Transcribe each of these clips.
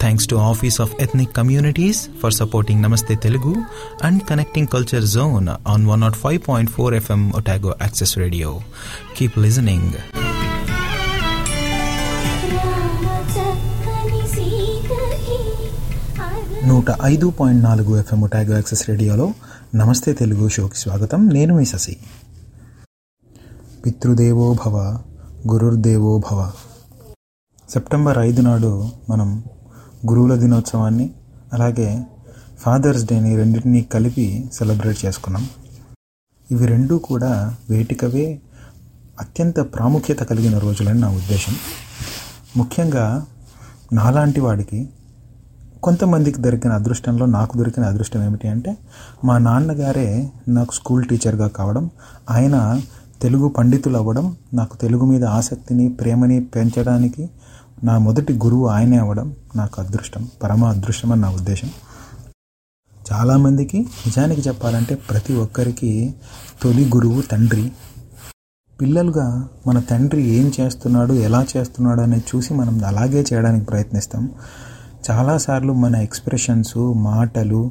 Thanks to office of ethnic communities for supporting Namaste Telugu and connecting culture zone on one not five point four FM Otago access radio keep listening నూట ఐదు point నాలుగు FM Otago access రేడియోలో నమస్తే తెలుగు షోకి స్వాగతం. నేను మీ Shashi. పితృదేవోభవ గురుర్దేవోభవ గురుర్దేవో September ఐదు నాడు మనం గురువుల దినోత్సవాన్ని అలాగే ఫాదర్స్ డేని రెండింటినీ కలిపి సెలబ్రేట్ చేసుకున్నాం. ఇవి రెండూ కూడా వేటికవే అత్యంత ప్రాముఖ్యత కలిగిన రోజులని నా ఉద్దేశం. ముఖ్యంగా నాలాంటి వాడికి కొంతమందికి దొరికిన అదృష్టంలో నాకు దొరికిన అదృష్టం ఏమిటి అంటే మా నాన్నగారే నాకు స్కూల్ టీచర్గా కావడం ఆయన తెలుగు పండితులు అవ్వడం నాకు తెలుగు మీద ఆసక్తిని ప్రేమని పెంచడానికి నా మొదటి గురువు ఆయనే అవ్వడం నాకు అదృష్టం పరమ అదృష్టం అని నా ఉద్దేశం. చాలామందికి నిజానికి చెప్పాలంటే ప్రతి ఒక్కరికి తొలి గురువు తండ్రి. పిల్లలుగా మన తండ్రి ఏం చేస్తున్నాడు ఎలా చేస్తున్నాడు అనేది చూసి మనం అలాగే చేయడానికి ప్రయత్నిస్తాం. చాలాసార్లు మన ఎక్స్ప్రెషన్స్ మాటలు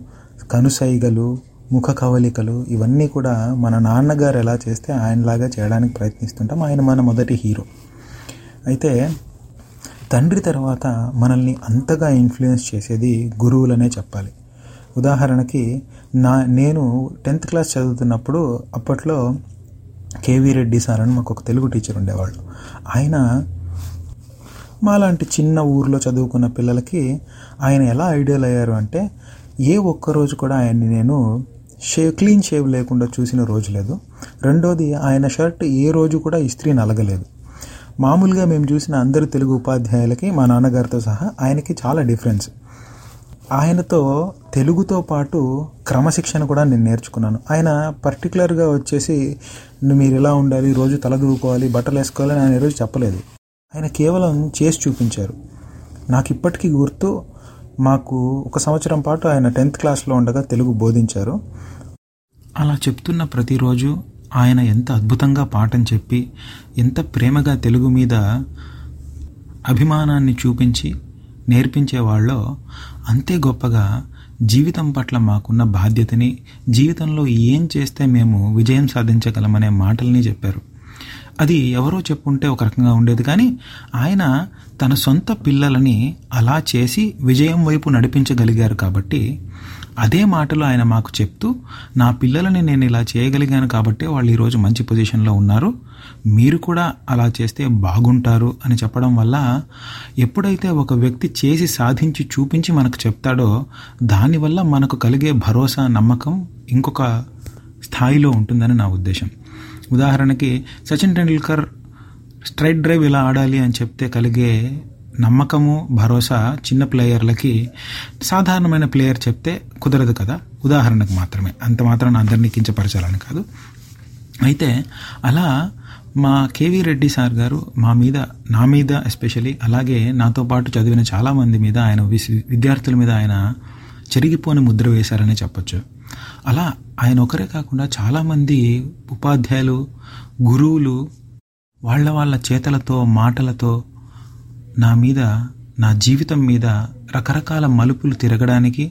కనుసైగలు ముఖ కవలికలు ఇవన్నీ కూడా మన నాన్నగారు ఎలా చేస్తే ఆయనలాగా చేయడానికి ప్రయత్నిస్తుంటాం. ఆయన మన మొదటి హీరో. అయితే తండ్రి తర్వాత మనల్ని అంతగా ఇన్ఫ్లుయెన్స్ చేసేది గురువులనే చెప్పాలి. ఉదాహరణకి నా నేను టెన్త్ క్లాస్ చదువుతున్నప్పుడు అప్పట్లో కేవీ రెడ్డి సార్ అని మాకు ఒక తెలుగు టీచర్ ఉండేవాళ్ళు. ఆయన మాలాంటి చిన్న ఊర్లో చదువుకున్న పిల్లలకి ఆయన ఎలా ఐడియల్ అయ్యారు అంటే ఏ ఒక్కరోజు కూడా ఆయన్ని నేను షేవ్ క్లీన్ షేవ్ లేకుండా చూసిన రోజు లేదు. రెండోది ఆయన షర్ట్ ఏ రోజు కూడా ఇస్త్రీ నలగలేదు. మామూలుగా మేము చూసిన అందరు తెలుగు ఉపాధ్యాయులకి మా నాన్నగారితో సహా ఆయనకి చాలా డిఫరెన్స్. ఆయనతో తెలుగుతో పాటు క్రమశిక్షణ కూడా నేను నేర్చుకున్నాను. ఆయన పర్టికులర్గా వచ్చేసి మీరు ఇలా ఉండాలి? రోజు తలదూకోవాలి బట్టలు వేసుకోవాలి అని ఆయన ఈరోజు చెప్పలేదు. ఆయన కేవలం చేసి చూపించారు. నాకు ఇప్పటికీ గుర్తు మాకు ఒక సంవత్సరం పాటు ఆయన టెన్త్ క్లాస్లో ఉండగా తెలుగు బోధించారు. అలా చెప్తున్న ప్రతిరోజు ఆయన ఎంత అద్భుతంగా పాఠం చెప్పి ఎంత ప్రేమగా తెలుగు మీద అభిమానాన్ని చూపించి నేర్పించేవాళ్ళో అంతే గొప్పగా జీవితం పట్ల మాకున్న బాధ్యతని జీవితంలో ఏం చేస్తే మేము విజయం సాధించగలమనే మాటల్ని చెప్పారు. అది ఎవరో చెప్పుంటే ఒక రకంగా ఉండేది. కానీ ఆయన తన సొంత పిల్లలని అలా చేసి విజయం వైపు నడిపించగలిగారు కాబట్టి అదే మాటలు ఆయన మాకు చెప్తూ నా పిల్లలని నేను ఇలా చేయగలిగాను కాబట్టి వాళ్ళు ఈరోజు మంచి పొజిషన్లో ఉన్నారు. మీరు కూడా అలా చేస్తే బాగుంటారు అని చెప్పడం వల్ల ఎప్పుడైతే ఒక వ్యక్తి చేసి సాధించి చూపించి మనకు చెప్తాడో దానివల్ల మనకు కలిగే భరోసా నమ్మకం ఇంకొక స్థాయిలో ఉంటుందని నా ఉద్దేశం. ఉదాహరణకి సచిన్ టెండూల్కర్ స్ట్రైట్ డ్రైవ్ ఇలా ఆడాలి అని చెప్తే కలిగే నమ్మకము భరోసా చిన్న ప్లేయర్లకి సాధారణమైన ప్లేయర్ చెప్తే కుదరదు కదా. ఉదాహరణకు మాత్రమే. అంత మాత్రం అందరినీ కించపరచాలని కాదు. అయితే అలా మా కేవీ రెడ్డి సార్ గారు మా మీద నా మీద ఎస్పెషలీ అలాగే నాతో పాటు చదివిన చాలామంది మీద ఆయన విద్యార్థుల మీద ఆయన చెరిగిపోని ముద్ర వేశారని చెప్పొచ్చు. అలా ఆయన ఒకరే కాకుండా చాలామంది ఉపాధ్యాయులు గురువులు వాళ్ళ వాళ్ళ చేతలతో మాటలతో నా మీద నా జీవితం మీద రకరకాల మలుపులు తిరగడానికి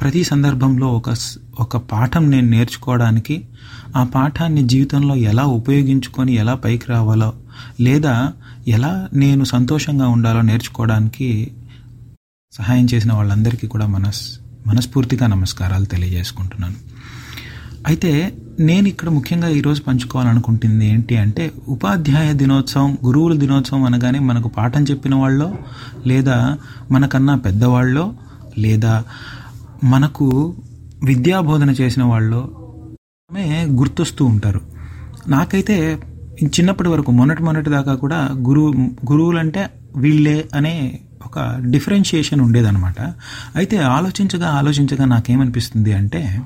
ప్రతి సందర్భంలో ఒక ఒక పాఠం నేను నేర్చుకోవడానికి ఆ పాఠాన్ని జీవితంలో ఎలా ఉపయోగించుకొని ఎలా పైకి రావాలో లేదా ఎలా నేను సంతోషంగా ఉండాలో నేర్చుకోవడానికి సహాయం చేసిన వాళ్ళందరికీ కూడా మనస్ మనస్ఫూర్తిగా నమస్కారాలు తెలియజేసుకుంటున్నాను. అయితే నేను ఇక్కడ ముఖ్యంగా ఈరోజు పంచుకోవాలనుకుంటుంది ఏంటి అంటే ఉపాధ్యాయ దినోత్సవం గురువుల దినోత్సవం అనగానే మనకు పాఠం చెప్పిన వాళ్ళో లేదా మనకన్నా పెద్దవాళ్ళో లేదా మనకు విద్యాబోధన చేసిన వాళ్ళు గుర్తొస్తూ ఉంటారు. నాకైతే చిన్నప్పటి వరకు మొన్నటి మొన్నటి దాకా కూడా గురువు గురువులంటే వీళ్ళే అనే ఒక డిఫరెన్షియేషన్ ఉండేదన్నమాట. అయితే ఆలోచించగా ఆలోచించగా నాకేమనిపిస్తుంది అంటే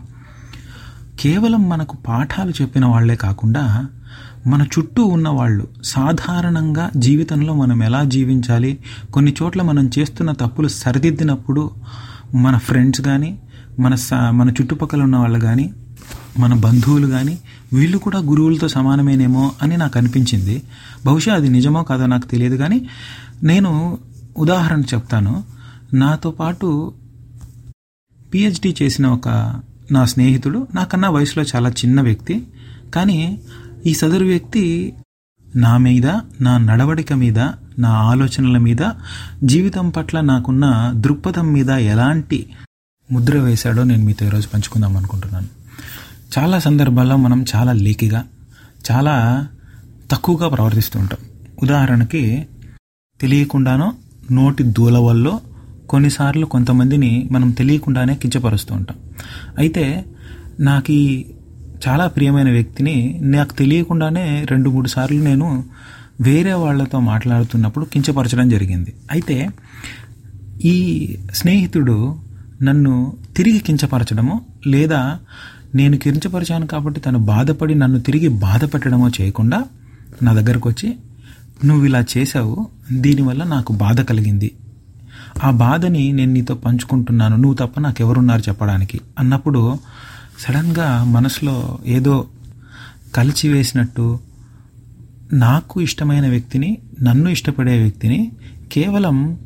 కేవలం మనకు పాఠాలు చెప్పిన వాళ్ళే కాకుండా మన చుట్టూ ఉన్న వాళ్ళు సాధారణంగా జీవితంలో మనం ఎలా జీవించాలి కొన్ని చోట్ల మనం చేస్తున్న తప్పులు సరిదిద్దినప్పుడు మన ఫ్రెండ్స్ కానీ మన సా మన చుట్టుపక్కల ఉన్న వాళ్ళు కానీ మన బంధువులు కానీ వీళ్ళు కూడా గురువులతో సమానమేనేమో అని నాకు అనిపించింది. బహుశా అది నిజమో కాదో నాకు తెలియదు కానీ నేను ఉదాహరణ చెప్తాను. నాతో పాటు పిహెచ్డి చేసిన ఒక నా స్నేహితుడు నాకన్నా వయసులో చాలా చిన్న వ్యక్తి. కానీ ఈ సదరు వ్యక్తి నా మీద నా నడవడిక మీద నా ఆలోచనల మీద జీవితం పట్ల నాకున్న దృక్పథం మీద ఎలాంటి ముద్ర వేశాడో నేను మీతో ఈరోజు పంచుకుందాం అనుకుంటున్నాను. చాలా సందర్భాల్లో మనం చాలా లీకిగా చాలా తక్కువగా ప్రవర్తిస్తూ ఉంటాం. ఉదాహరణకి తెలియకుండానో నోటి దూల వల్ల కొన్నిసార్లు కొంతమందిని మనం తెలియకుండానే కించపరుస్తూ ఉంటాం. అయితే నాకు ఈ చాలా ప్రియమైన వ్యక్తిని నాకు తెలియకుండానే రెండు మూడు సార్లు నేను వేరే వాళ్ళతో మాట్లాడుతున్నప్పుడు కించపరచడం జరిగింది. అయితే ఈ స్నేహితుడు నన్ను తిరిగి కించపరచడమో లేదా నేను కించపరిచాను కాబట్టి తను బాధపడి నన్ను తిరిగి బాధ పెట్టడమో చేయకుండా నా దగ్గరకు వచ్చి నువ్వు ఇలా చేశావు దీనివల్ల నాకు బాధ కలిగింది. ఆ బాధని నేను నీతో పంచుకుంటున్నాను. నువ్వు తప్ప నాకెవరున్నారు చెప్పడానికి. అన్నప్పుడు సడన్గా మనసులో ఏదో కలిచి వేసినట్టు నాకు ఇష్టమైన వ్యక్తిని నన్ను ఇష్టపడే వ్యక్తిని కేవలం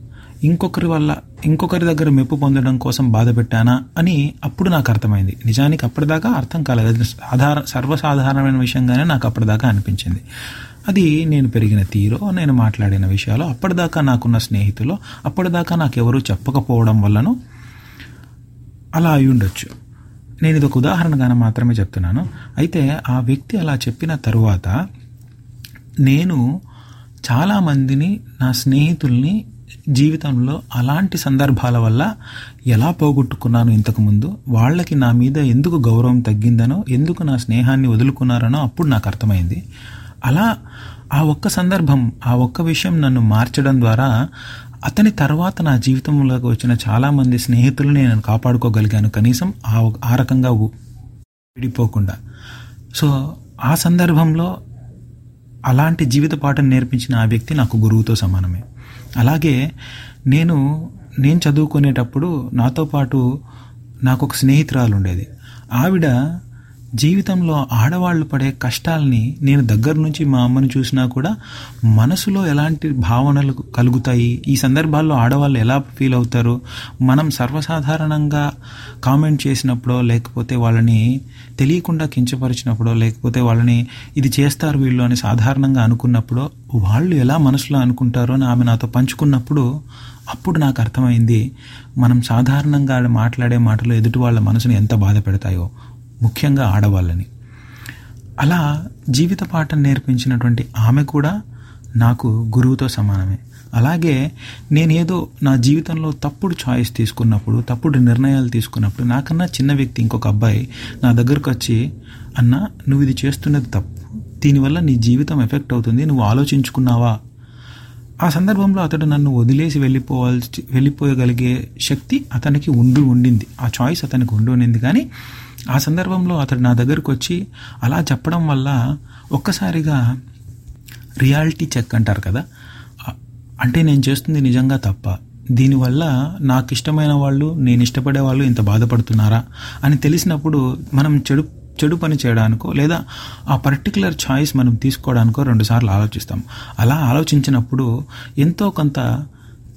ఇంకొకరి వల్ల ఇంకొకరి దగ్గర మెప్పు పొందడం కోసం బాధ పెట్టానా అని అప్పుడు నాకు అర్థమైంది. నిజానికి అప్పటిదాకా అర్థం కాలేదు. అది సాధారణ సర్వసాధారణమైన విషయంగానే నాకు అప్పటిదాకా అనిపించింది. అది నేను పెరిగిన తీరో నేను మాట్లాడిన విషయాలు అప్పటిదాకా నాకున్న స్నేహితులు అప్పటిదాకా నాకు ఎవరూ చెప్పకపోవడం వల్లనో అలా అయి ఉండొచ్చు. నేను ఇది ఒక ఉదాహరణగానే మాత్రమే చెప్తున్నాను. అయితే ఆ వ్యక్తి అలా చెప్పిన తరువాత నేను చాలామందిని నా స్నేహితుల్ని జీవితంలో అలాంటి సందర్భాల వల్ల ఎలా పోగొట్టుకున్నాను ఇంతకుముందు వాళ్ళకి నా మీద ఎందుకు గౌరవం తగ్గిందనో ఎందుకు నా స్నేహాన్ని వదులుకున్నారనో అప్పుడు నాకు అర్థమైంది. అలా ఆ ఒక్క సందర్భం ఆ ఒక్క విషయం నన్ను మార్చడం ద్వారా అతని తర్వాత నా జీవితంలోకి వచ్చిన చాలామంది స్నేహితులని నేను కాపాడుకోగలిగాను. కనీసం ఆ ఆ రకంగా విడిపోకుండా. సో ఆ సందర్భంలో అలాంటి జీవిత పాఠం నేర్పించిన ఆ వ్యక్తి నాకు గురువుతో సమానమే. అలాగే నేను నేను చదువుకునేటప్పుడు నాతో పాటు నాకు ఒక స్నేహితురాలు ఉండేది. ఆవిడ జీవితంలో ఆడవాళ్ళు పడే కష్టాలని నేను దగ్గర నుంచి మా అమ్మని చూసినా కూడా మనసులో ఎలాంటి భావనలు కలుగుతాయి? ఈ సందర్భాల్లో ఆడవాళ్ళు ఎలా ఫీల్ అవుతారు? మనం సర్వసాధారణంగా కామెంట్ చేసినప్పుడో లేకపోతే వాళ్ళని తెలియకుండా కించపరిచినప్పుడో లేకపోతే వాళ్ళని ఇది చేస్తారు వీళ్ళు అని సాధారణంగా అనుకున్నప్పుడో వాళ్ళు ఎలా మనసులో అనుకుంటారో అని ఆమె నాతో పంచుకున్నప్పుడు అప్పుడు నాకు అర్థమైంది. మనం సాధారణంగా మాట్లాడే మాటలు ఎదుటి వాళ్ళ మనసుని ఎంత బాధ పెడతాయో. ముఖ్యంగా ఆడవాళ్ళని. అలా జీవిత పాఠం నేర్పించినటువంటి ఆమె కూడా నాకు గురువుతో సమానమే. అలాగే నేనేదో నా జీవితంలో తప్పుడు చాయిస్ తీసుకున్నప్పుడు తప్పుడు నిర్ణయాలు తీసుకున్నప్పుడు నాకన్నా చిన్న వ్యక్తి ఇంకొక అబ్బాయి నా దగ్గరకు వచ్చి అన్న నువ్వు ఇది చేస్తున్నది తప్పు. దీనివల్ల నీ జీవితం ఎఫెక్ట్ అవుతుంది. నువ్వు ఆలోచించుకున్నావా? ఆ సందర్భంలో అతడు నన్ను వదిలేసి వెళ్ళిపోవాల్సి వెళ్ళిపోయగలిగే శక్తి అతనికి ఉండి ఉండింది. ఆ చాయిస్ అతనికి ఉండి ఉండింది. కానీ ఆ సందర్భంలో అతడు నా దగ్గరకు వచ్చి అలా చెప్పడం వల్ల ఒక్కసారిగా రియాలిటీ చెక్ అంటారు కదా. అంటే నేను చేస్తుంది నిజంగా తప్ప. దీనివల్ల నాకు ఇష్టమైన వాళ్ళు నేను ఇష్టపడే వాళ్ళు ఇంత బాధపడుతున్నారా అని తెలిసినప్పుడు మనం చెడు చెడు పని చేయడానికో లేదా ఆ పర్టికులర్ ఛాయిస్ మనం తీసుకోవడానికో రెండుసార్లు ఆలోచిస్తాం. అలా ఆలోచించినప్పుడు ఎంతో కొంత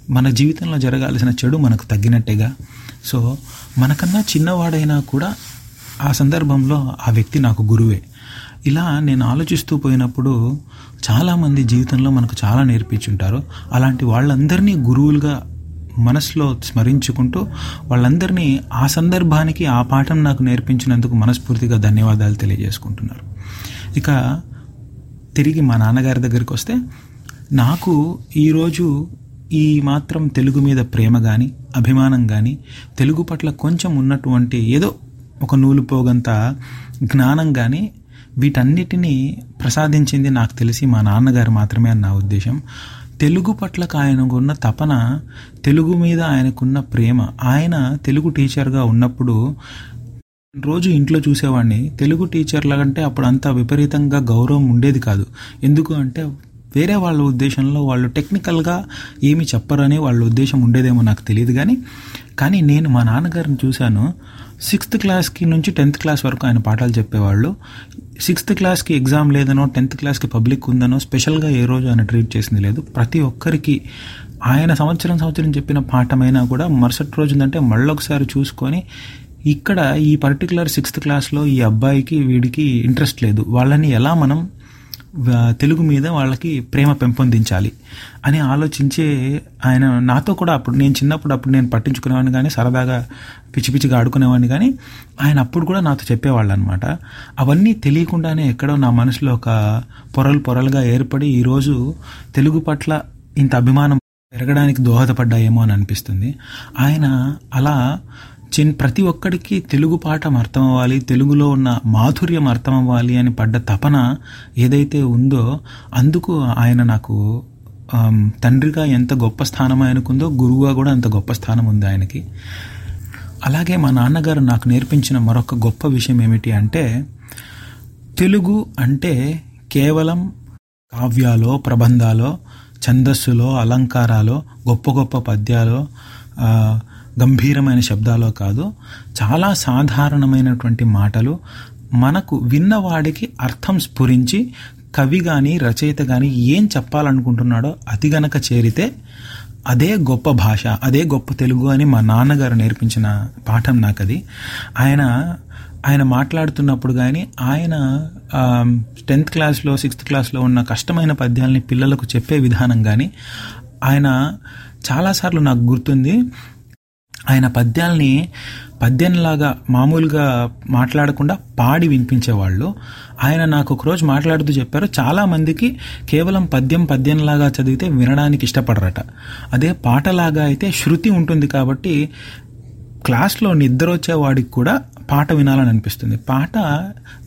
మన జీవితంలో జరగాల్సిన చెడు మనకు తగ్గినట్టేగా. సో మనకన్నా చిన్నవాడైనా కూడా ఆ సందర్భంలో ఆ వ్యక్తి నాకు గురువే. ఇలా నేను ఆలోచిస్తూ పోయినప్పుడు చాలామంది జీవితంలో మనకు చాలా నేర్పించుంటారు. అలాంటి వాళ్ళందరినీ గురువులుగా మనసులో స్మరించుకుంటూ వాళ్ళందరినీ ఆ సందర్భానికి ఆ పాఠం నాకు నేర్పించినందుకు మనస్ఫూర్తిగా ధన్యవాదాలు తెలియజేసుకుంటున్నారు. ఇక తిరిగి మా నాన్నగారి దగ్గరికి వస్తే నాకు ఈరోజు ఈ మాత్రం తెలుగు మీద ప్రేమ కానీ అభిమానం కానీ తెలుగు పట్ల కొంచెం ఉన్నటువంటి ఏదో ఒక నూలు పోగంత జ్ఞానం కానీ వీటన్నిటినీ ప్రసాదించింది నాకు తెలిసి మా నాన్నగారు మాత్రమే అని నా ఉద్దేశం. తెలుగు పట్లకు ఆయనకున్న తపన తెలుగు మీద ఆయనకున్న ప్రేమ ఆయన తెలుగు టీచర్గా ఉన్నప్పుడు రోజు ఇంట్లో చూసేవాడిని తెలుగు టీచర్ల కంటే అప్పుడు అంత విపరీతంగా గౌరవం ఉండేది కాదు. ఎందుకు అంటే వేరే వాళ్ళ ఉద్దేశంలో వాళ్ళు టెక్నికల్గా ఏమి చెప్పరని వాళ్ళ ఉద్దేశం ఉండేదేమో నాకు తెలియదు కానీ కానీ నేను మా నాన్నగారిని చూశాను. సిక్స్త్ క్లాస్కి నుంచి టెన్త్ క్లాస్ వరకు ఆయన పాఠాలు చెప్పేవాళ్ళు. సిక్స్త్ క్లాస్కి ఎగ్జామ్ లేదనో టెన్త్ క్లాస్కి పబ్లిక్ ఉందనో స్పెషల్గా ఏ రోజు ఆయన ట్రీట్ చేసింది లేదు. ప్రతి ఒక్కరికి ఆయన సంవత్సరం సంవత్సరం చెప్పిన పాఠమైనా కూడా మరుసటి రోజు ఉందంటే మళ్ళొకసారి చూసుకొని ఇక్కడ ఈ పర్టికులర్ సిక్స్త్ క్లాస్లో ఈ అబ్బాయికి వీడికి ఇంట్రెస్ట్ లేదు. వాళ్ళని ఎలా మనం తెలుగు మీద వాళ్ళకి ప్రేమ పెంపొందించాలి అని ఆలోచించే ఆయన నాతో కూడా అప్పుడు నేను చిన్నప్పుడు అప్పుడు నేను పట్టించుకునేవాడిని కానీ సరదాగా పిచ్చి పిచ్చిగా ఆడుకునేవాడిని కానీ ఆయన అప్పుడు కూడా నాతో చెప్పేవాళ్ళు అనమాట అవన్నీ తెలియకుండానే ఎక్కడో నా మనసులో ఒక పొరలు పొరలుగా ఏర్పడి ఈరోజు తెలుగు పట్ల ఇంత అభిమానం పెరగడానికి దోహదపడ్డాయేమో అని అనిపిస్తుంది. ఆయన అలా చిన్ ప్రతి ఒక్కడికి తెలుగు పాఠం అర్థం అవ్వాలి తెలుగులో ఉన్న మాధుర్యం అర్థం అవ్వాలి అని పడ్డ తపన ఏదైతే ఉందో అందుకు ఆయన నాకు తండ్రిగా ఎంత గొప్ప స్థానం ఆయనకుందో గురువుగా కూడా అంత గొప్ప స్థానం ఉంది ఆయనకి. అలాగే మా నాన్నగారు నాకు నేర్పించిన మరొక గొప్ప విషయం ఏమిటి అంటే తెలుగు అంటే కేవలం కావ్యాలో ప్రబంధాలో ఛందస్సులో అలంకారాలో గొప్ప గొప్ప పద్యాలో గంభీరమైన శబ్దాలో కాదు చాలా సాధారణమైనటువంటి మాటలు మనకు విన్నవాడికి అర్థం స్ఫురించి కవి కానీ రచయిత కానీ ఏం చెప్పాలనుకుంటున్నాడో అది గనక చేరితే అదే గొప్ప భాష అదే గొప్ప తెలుగు అని మా నాన్నగారు నేర్పించిన పాఠం నాకు అది. ఆయన ఆయన మాట్లాడుతున్నప్పుడు కానీ ఆయన టెన్త్ క్లాస్లో సిక్స్త్ క్లాస్లో ఉన్న కష్టమైన పద్యాలని పిల్లలకు చెప్పే విధానం కానీ ఆయన చాలాసార్లు నాకు గుర్తుంది. ఆయన పద్యాల్ని పద్యంలాగా మామూలుగా మాట్లాడకుండా పాడి వినిపించేవాళ్ళు. ఆయన నాకు ఒకరోజు మాట్లాడుతూ చెప్పారు చాలామందికి కేవలం పద్యం పద్యంలాగా చదివితే వినడానికి ఇష్టపడరట. అదే పాటలాగా అయితే శృతి ఉంటుంది కాబట్టి క్లాస్లో నిద్ర వచ్చేవాడికి కూడా పాట వినాలని అనిపిస్తుంది పాట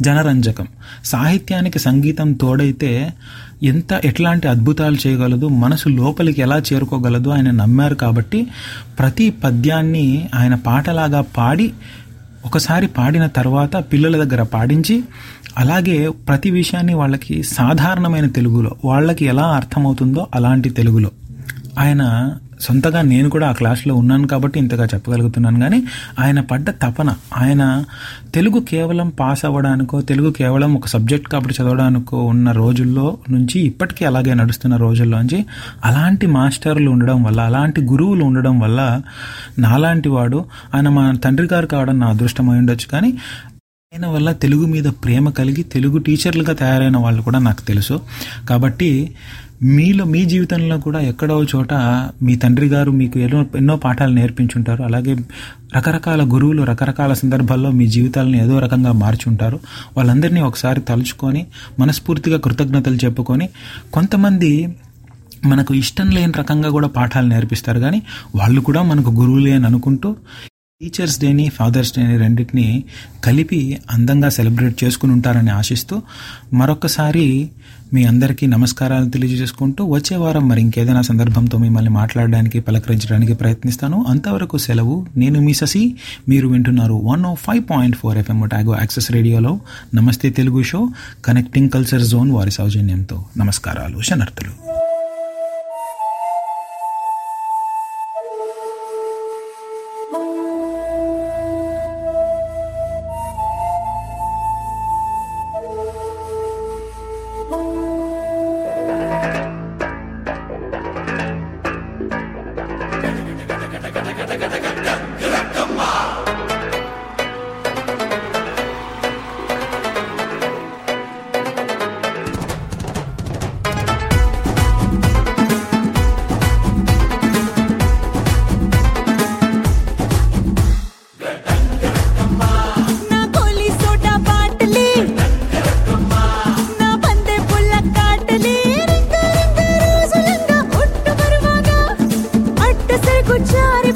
జనరంజకం. సాహిత్యానికి సంగీతం తోడైతే ఎంత ఎట్లాంటి అద్భుతాలు చేయగలదు మనసు లోపలికి ఎలా చేరుకోగలదు ఆయన నమ్మారు కాబట్టి ప్రతి పద్యాన్ని ఆయన పాటలాగా పాడి ఒకసారి పాడిన తర్వాత పిల్లల దగ్గర పాడించి అలాగే ప్రతి విషయాన్ని వాళ్ళకి సాధారణమైన తెలుగులో వాళ్ళకి ఎలా అర్థమవుతుందో అలాంటి తెలుగులో. ఆయన సొంతగా నేను కూడా ఆ క్లాస్లో ఉన్నాను కాబట్టి ఇంతగా చెప్పగలుగుతున్నాను. కానీ ఆయన పడ్డ తపన ఆయన తెలుగు కేవలం పాస్ అవ్వడానికో తెలుగు కేవలం ఒక సబ్జెక్ట్ కాబట్టి చదవడానికో ఉన్న రోజుల్లో నుంచి ఇప్పటికీ అలాగే నడుస్తున్న రోజుల్లోంచి అలాంటి మాస్టర్లు ఉండడం వల్ల అలాంటి గురువులు ఉండడం వల్ల నాలాంటి వాడు ఆయన మా తండ్రి గారు కావడం నా అదృష్టమై ఉండొచ్చు. కానీ ఆయన వల్ల తెలుగు మీద ప్రేమ కలిగి తెలుగు టీచర్లుగా తయారైన వాళ్ళు కూడా నాకు తెలుసు. కాబట్టి మీలో మీ జీవితంలో కూడా ఎక్కడో చోట మీ తండ్రి గారు మీకు ఎన్నో ఎన్నో పాఠాలు నేర్పించుంటారు. అలాగే రకరకాల గురువులు రకరకాల సందర్భాల్లో మీ జీవితాలను ఏదో రకంగా మార్చుంటారు. వాళ్ళందరినీ ఒకసారి తలుచుకొని మనస్ఫూర్తిగా కృతజ్ఞతలు చెప్పుకొని కొంతమంది మనకు ఇష్టం లేని రకంగా కూడా పాఠాలు నేర్పిస్తారు. కానీ వాళ్ళు కూడా మనకు గురువులే అని అనుకుంటూ టీచర్స్ డేని ఫాదర్స్ డేని రెండింటిని కలిపి అందంగా సెలబ్రేట్ చేసుకుని ఉంటారని ఆశిస్తూ మరొకసారి మీ అందరికీ నమస్కారాలు తెలియజేసుకుంటూ వచ్చే వారం మరి ఇంకేదైనా సందర్భంతో మిమ్మల్ని మాట్లాడడానికి పలకరించడానికి ప్రయత్నిస్తాను. అంతవరకు సెలవు. నేను మీ శశి. మీరు వింటున్నారు one o five point four FM Otago access రేడియోలో Namaste Telugu show. Connecting culture zone వారి సౌజన్యంతో. నమస్కారాలు శనర్థులు कुछ और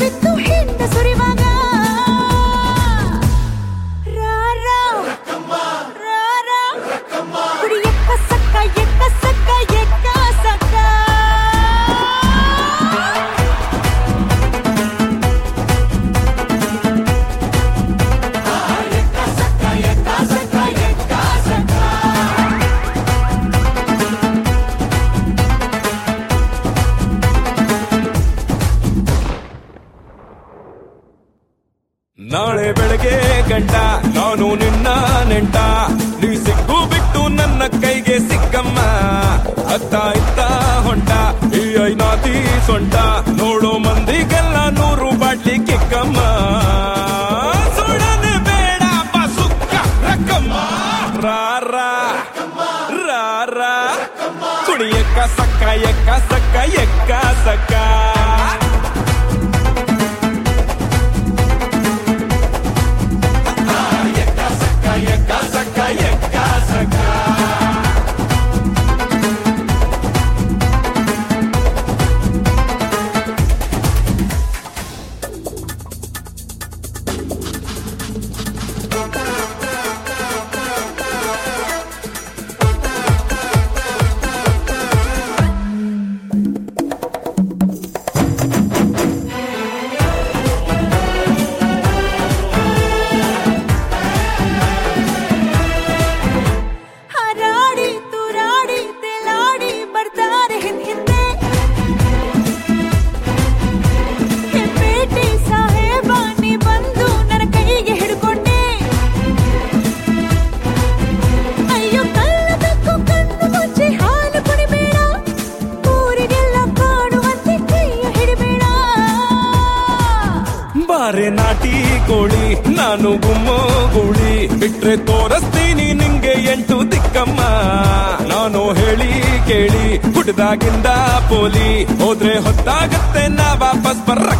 ಕುಡ್ದಾಗಿಂದ ಪೋಲಿ ಹೋದ್ರೆ ಹೊತ್ತಾಗತ್ತೆ ನಾ ವಾಪಸ್ ಬರ್ರಕ್ಕಮ್ಮ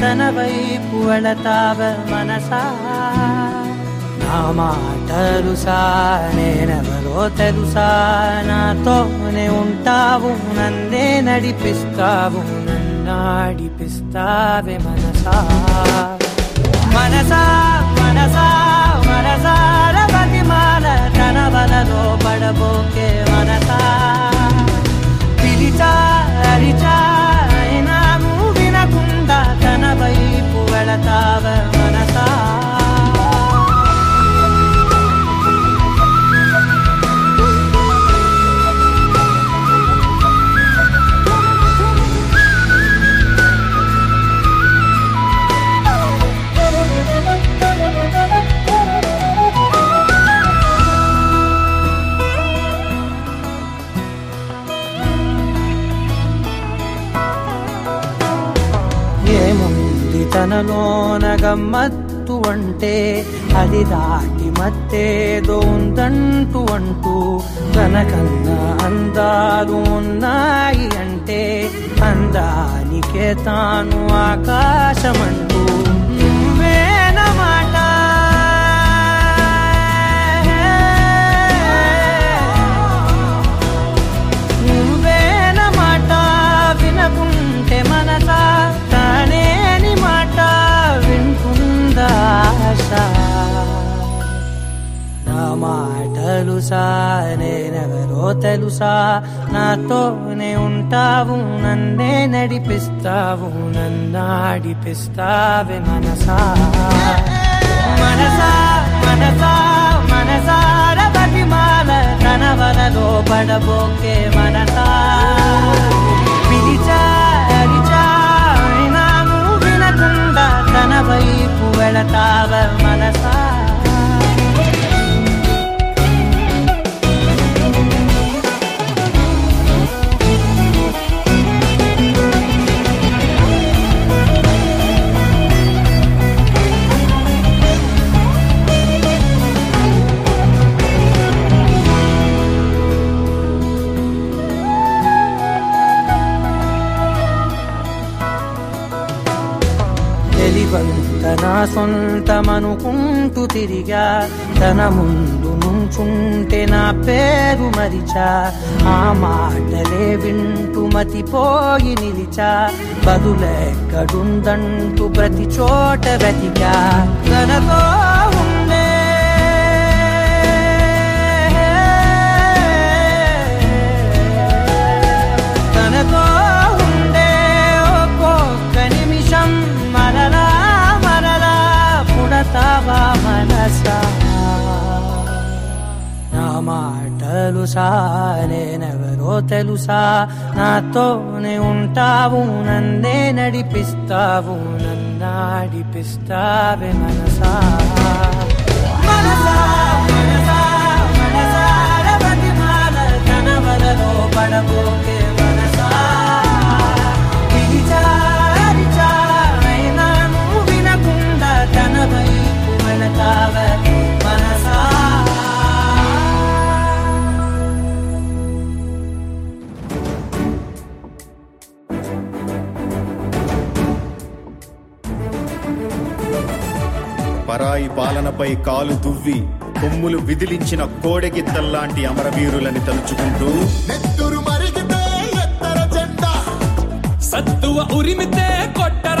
తన వైపు వెళతావ మనసా? నా మాటలుసా నేనెవరో తెలుసా? నాతోనే ఉంటావు నన్నే నడిపిస్తావు నన్నాడిపిస్తావే మనసా? మనసా మనసా మనసార బతిమాల తన వలలో పడబోకే మనసా? పిలిచా అరిచా తనలోన గమ్మత్తు అంటే అది దాటి మత్తేదో ఉందంటూ అంటూ తనకన్నా అందాలు ఉన్నాయి అంటే అందానికే తాను ఆకాశమంటూ. ఆశ నా మాటలు సా నేనెవరో తెలుసా? నాతోనే ఉంటావు నన్నే నడిపిస్తావు నన్నాడిపిస్తావే మనసా. మనసా మనసా మనసార బతిమాల తన వలలో పడబోకే మనసా. వినకుండా తన వైపు వెళతావ తన సొంతమనుకుంటూ తిరిగా తన ముందు నుంచుంటే నా పేరు మరిచా. ఆ మాటలే వింటూ మతిపోయి నిలిచా. బదులెక్కడుందంటూ ప్రతి చోట వెతిగా తనతో lo sa, తెలుసా నాతోనే ఉంటావు నందే నడిపిస్తావు నన్నాడిపిస్తావే మనసా మనసా మనసా మనసార బతిమాల పడబోకే పరాయి పాలనపై కాలు దువ్వి కొమ్ములు విదిలించిన కోడెగిత్తల్లాంటి అమరవీరులని తలుచుకుంటూ నెత్తురు మరిగితే ఎత్తర జెండా. సత్తువ ఉరిమితే కొట్టర